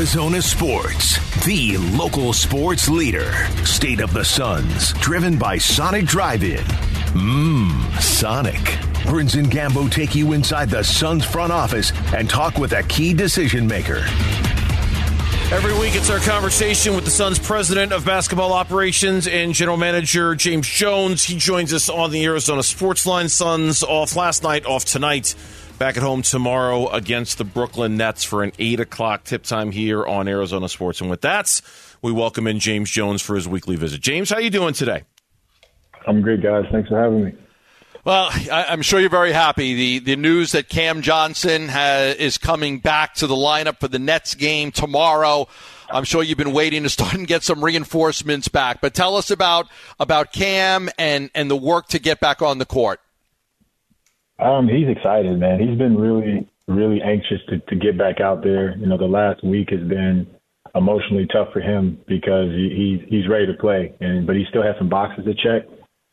Arizona Sports, the local sports leader. State of the Suns, driven by Sonic Drive In. Mmm, Sonic. Burns and Gambo take you inside the Suns front office and talk with a key decision maker. Every week, it's our conversation with the Suns president of basketball operations and general manager, James Jones. He joins us on the Arizona Sports Line. Suns off last night, off tonight. Back at home tomorrow against the Brooklyn Nets for an 8 o'clock tip time here on Arizona Sports. And with that, we welcome in James Jones for his weekly visit. James, how are you doing today? I'm great, guys. Thanks for having me. Well, I, am sure you're very happy. The the news that Cam Johnson has, is coming back to the lineup for the Nets game tomorrow. I'm sure you've been waiting to start and get some reinforcements back. But tell us about about Cam and and the work to get back on the court. Um, he's excited, man. He's been really really anxious to to get back out there. You know, the last week has been emotionally tough for him because he, he's he's ready to play, and but he still has some boxes to check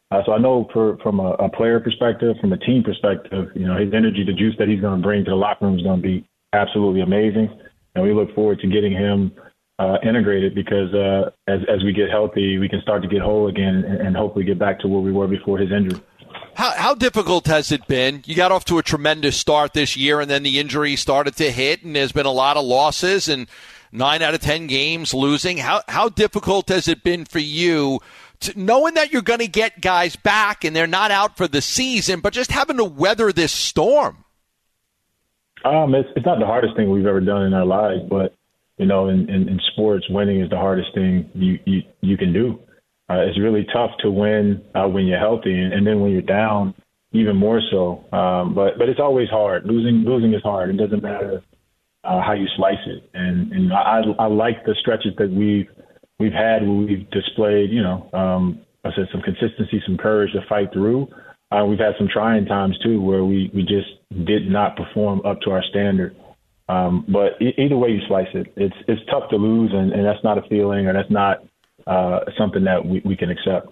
uh, so I know for, from a, a, player perspective, from a team perspective, you know, his energy, the juice that he's going to bring to the locker room is going to be absolutely amazing. And we look forward to getting him uh, integrated because uh, as, as we get healthy, we can start to get whole again and, and hopefully get back to where we were before his injury. How, how difficult has it been? You got off to a tremendous start this year, and then the injury started to hit, and there's been a lot of losses and nine out of ten games losing. How how difficult has it been for you to, knowing that you're going to get guys back and they're not out for the season, but just having to weather this storm? Um, it's, it's not the hardest thing we've ever done in our lives, but you know, in, in, in sports, winning is the hardest thing you you, you can do. Uh, it's really tough to win uh, when you're healthy, and, and then when you're down, even more so. Um, but but it's always hard. Losing losing is hard. It doesn't matter uh, how you slice it. And and I I like the stretches that we've we've had where we've displayed, you know, um, I said some consistency, some courage to fight through. Uh, we've had some trying times too where we, we just did not perform up to our standard. Um, but either way you slice it, it's it's tough to lose, and, and that's not a feeling, or that's not uh, something that we, we can accept.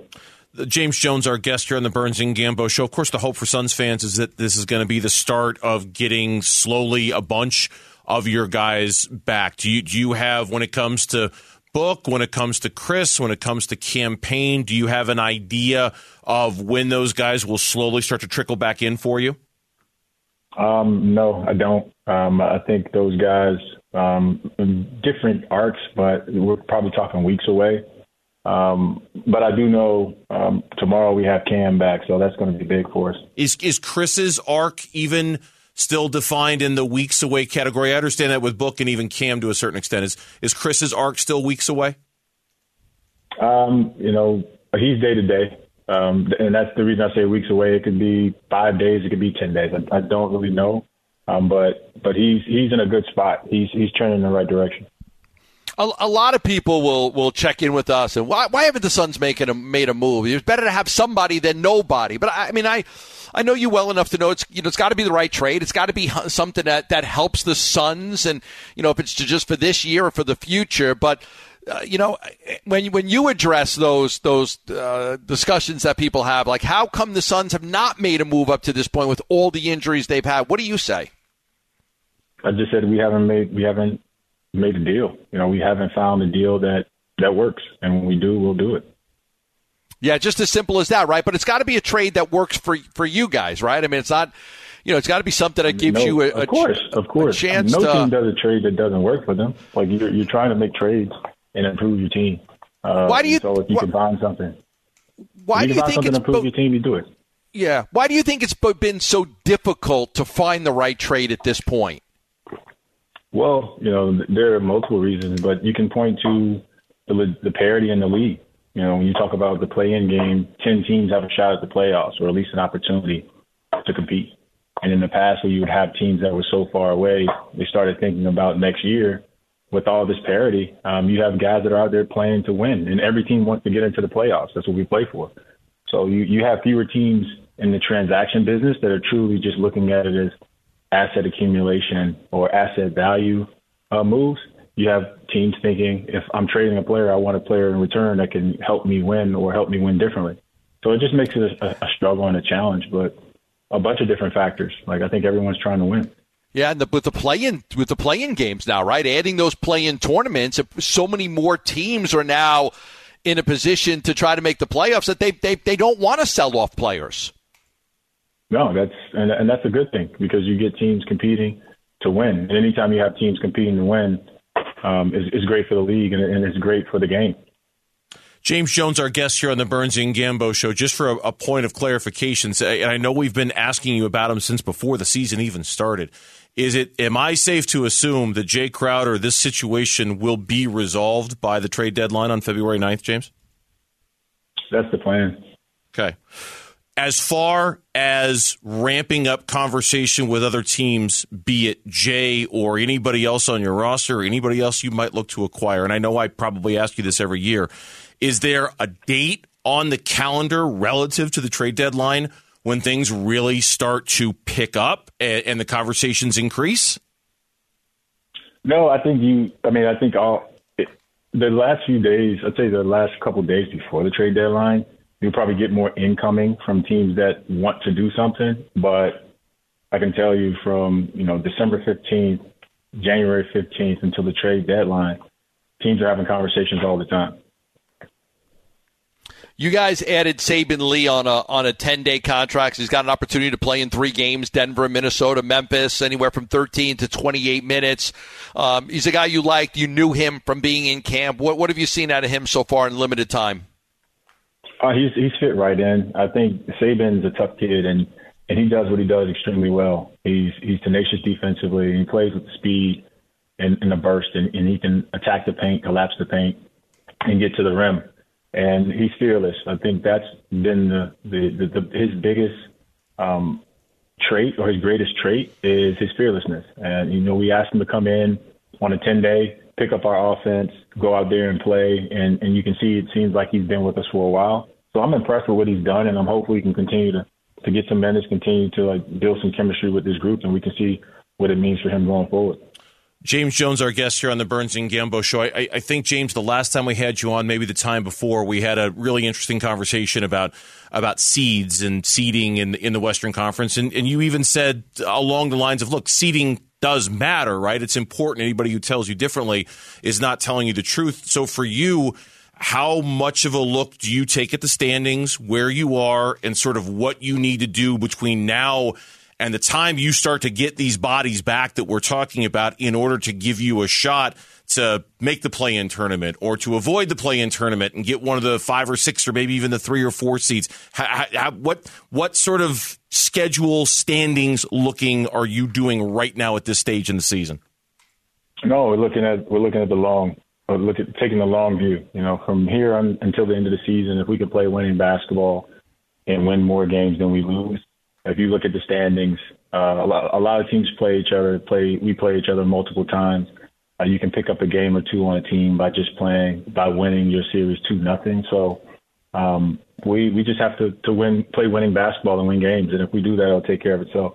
James Jones, our guest here on the Burns and Gambo show. Of course, the hope for Suns fans is that this is going to be the start of getting slowly a bunch of your guys back. Do you do you have when it comes to book, when it comes to Chris, when it comes to Cam Payne? Do you have an idea of when those guys will slowly start to trickle back in for you? Um, no, I don't. Um, I think those guys, um, different arcs, but we're probably talking weeks away. Um, but I do know um, tomorrow we have Cam back, so that's going to be big for us. Is is Chris's arc even still defined in the weeks away category? I understand that with Book and even Cam to a certain extent. Is is Chris's arc still weeks away? Um, you know, he's day to day. Um, and that's the reason I say weeks away. It could be five days, it could be ten days. I, I don't really know, um, but but he's he's in a good spot. He's he's trending in the right direction. A, a, lot of people will, will check in with us and why, why haven't the Suns making a, made a move? It's better to have somebody than nobody. But I, I mean, I I know you well enough to know it's you know it's got to be the right trade. It's got to be something that that helps the Suns, and you know if it's just for this year or for the future. But uh, you know when when you address those those uh, discussions that people have, like how come the Suns have not made a move up to this point with all the injuries they've had? What do you say? I just said we haven't made we haven't made a deal. You know, we haven't found a deal that that works, and when we do, we'll do it. Yeah, just as simple as that, right? But it's got to be a trade that works for for you guys, right? I mean, it's not, you know, it's got to be something that gives no, you a, of course, a, of course. a chance. No to, team does a trade that doesn't work for them. Like you're you're trying to make trades and improve your team. Uh, why do you? So if you wh- can find something, why you do you think something it's to improve bo- your team? You do it. Yeah. Why do you think it's been so difficult to find the right trade at this point? Well, you know, there are multiple reasons, but you can point to the, the parity in the league. You know, when you talk about the play-in game, ten teams have a shot at the playoffs, or at least an opportunity to compete. And in the past, where you would have teams that were so far away, they started thinking about next year. With all this parity, um, you have guys that are out there playing to win, and every team wants to get into the playoffs. That's what we play for. So you you have fewer teams in the transaction business that are truly just looking at it as asset accumulation or asset value uh, moves you have teams thinking if I'm trading a player, I want a player in return that can help me win or help me win differently. So it just makes it a, a struggle and a challenge, but a bunch of different factors. Like I think everyone's trying to win. Yeah, and the, with the play-in with the play-in games now, right? Adding those play-in tournaments, so many more teams are now in a position to try to make the playoffs that they they, they don't want to sell off players. No, that's and, and that's a good thing because you get teams competing to win. And anytime you have teams competing to win, um, is, is great for the league and, and it's great for the game. James Jones, our guest here on the Burns and Gambo show, just for a, a point of clarification, and I know we've been asking you about him since before the season even started. Is it am I safe to assume that Jay Crowder, this situation will be resolved by the trade deadline on February 9th, James? That's the plan. Okay. As far as ramping up conversation with other teams, be it Jay or anybody else on your roster or anybody else you might look to acquire, and I know I probably ask you this every year, is there a date on the calendar relative to the trade deadline when things really start to pick up and, and the conversations increase? No, I think you. I mean, I think all the last few days. I'd say the last couple days before the trade deadline, you'll probably get more incoming from teams that want to do something. But I can tell you from you know December fifteenth, January fifteenth until the trade deadline, teams are having conversations all the time. You guys added Saben Lee on a on a ten day contract. He's got an opportunity to play in three games: Denver, Minnesota, Memphis, anywhere from thirteen to twenty eight minutes. Um, he's a guy you liked. You knew him from being in camp. What what have you seen out of him so far in limited time? Uh, he's he's fit right in. I think Saben's a tough kid, and and he does what he does extremely well. He's he's tenacious defensively. He plays with speed and, and a burst, and, and he can attack the paint, collapse the paint, and get to the rim and he's fearless. I think that's been the, the, the, the his biggest um, trait or his greatest trait is his fearlessness. And you know, we asked him to come in on a 10 day, pick up our offense, go out there and play, and and you can see it seems like he's been with us for a while. So I'm impressed with what he's done, and I'm hopeful he can continue to to get some minutes, continue to like build some chemistry with this group, and we can see what it means for him going forward. James Jones, our guest here on the Burns and Gambo show. I, I, think James, the last time we had you on, maybe the time before, we had a really interesting conversation about about seeds and seeding in in the Western Conference, and, and you even said along the lines of, look, seeding does matter, right? It's important. Anybody who tells you differently is not telling you the truth. So for you, how much of a look do you take at the standings, where you are, and sort of what you need to do between now? and the time you start to get these bodies back that we're talking about in order to give you a shot to make the play in tournament or to avoid the play in tournament and get one of the five or six or maybe even the three or four seeds. How, how, what, what sort of schedule standings looking are you doing right now at this stage in the season? No, we're looking at we're looking at the long, look at taking the long view. You know, from here on, until the end of the season, if we could play winning basketball and win more games than we lose, if you look at the standings, uh, a, lot, a lot of teams play each other. Play we play each other multiple times. Uh, you can pick up a game or two on a team by just playing by winning your series two nothing. So um, we we just have to to win, play winning basketball and win games. And if we do that, it'll take care of itself.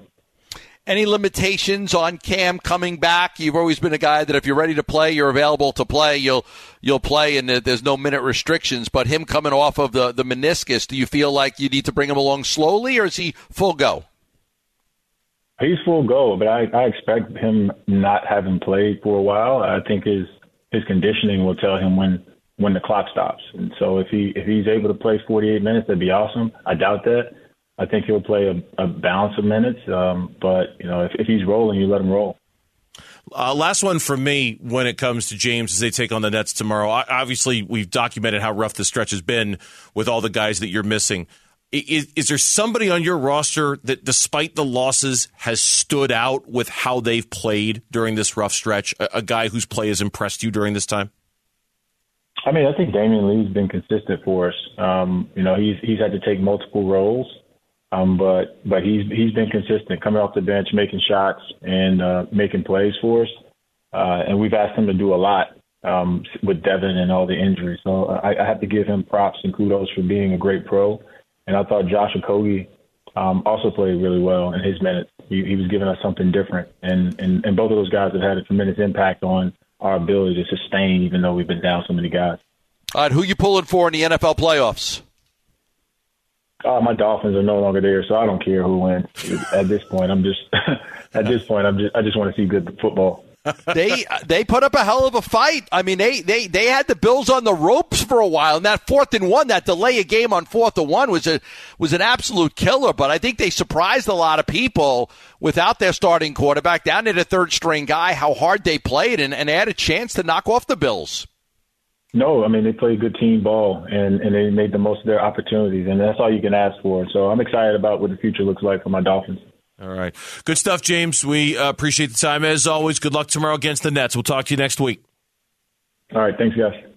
Any limitations on Cam coming back? You've always been a guy that if you're ready to play, you're available to play. You'll you'll play, and there's no minute restrictions. But him coming off of the the meniscus, do you feel like you need to bring him along slowly, or is he full go? He's full go, but I, I expect him not having played for a while. I think his his conditioning will tell him when when the clock stops. And so if he if he's able to play 48 minutes, that'd be awesome. I doubt that. I think he'll play a, a balance of minutes. Um, but you know, if, if he's rolling, you let him roll. Uh, last one for me when it comes to James as they take on the Nets tomorrow. Obviously, we've documented how rough the stretch has been with all the guys that you're missing. Is, is, there somebody on your roster that, despite the losses, has stood out with how they've played during this rough stretch? A, a guy whose play has impressed you during this time? I mean, I think Damion Lee's been consistent for us. Um, you know, he's he's had to take multiple roles, um, but but he's he's been consistent, coming off the bench, making shots and uh, making plays for us. Uh, and we've asked him to do a lot um, with Devin and all the injuries. So I, I have to give him props and kudos for being a great pro. And I thought Josh Okogie um, also played really well in his minutes. He, he was giving us something different, and, and and both of those guys have had a tremendous impact on our ability to sustain, even though we've been down so many guys. All right, who you pulling for in the NFL playoffs? Uh, my Dolphins are no longer there, so I don't care who wins. At this point, I'm just at this point, I'm just I just want to see good football. they they put up a hell of a fight. I mean, they, they they had the Bills on the ropes for a while, and that fourth and one, that delay a game on fourth and one was a was an absolute killer. But I think they surprised a lot of people without their starting quarterback down to the third string guy. How hard they played, and, and they had a chance to knock off the Bills. No, I mean they played good team ball and and they made the most of their opportunities, and that's all you can ask for. So I'm excited about what the future looks like for my Dolphins. All right. Good stuff, James. We uh, appreciate the time as always. Good luck tomorrow against the Nets. We'll talk to you next week. All right. Thanks, guys.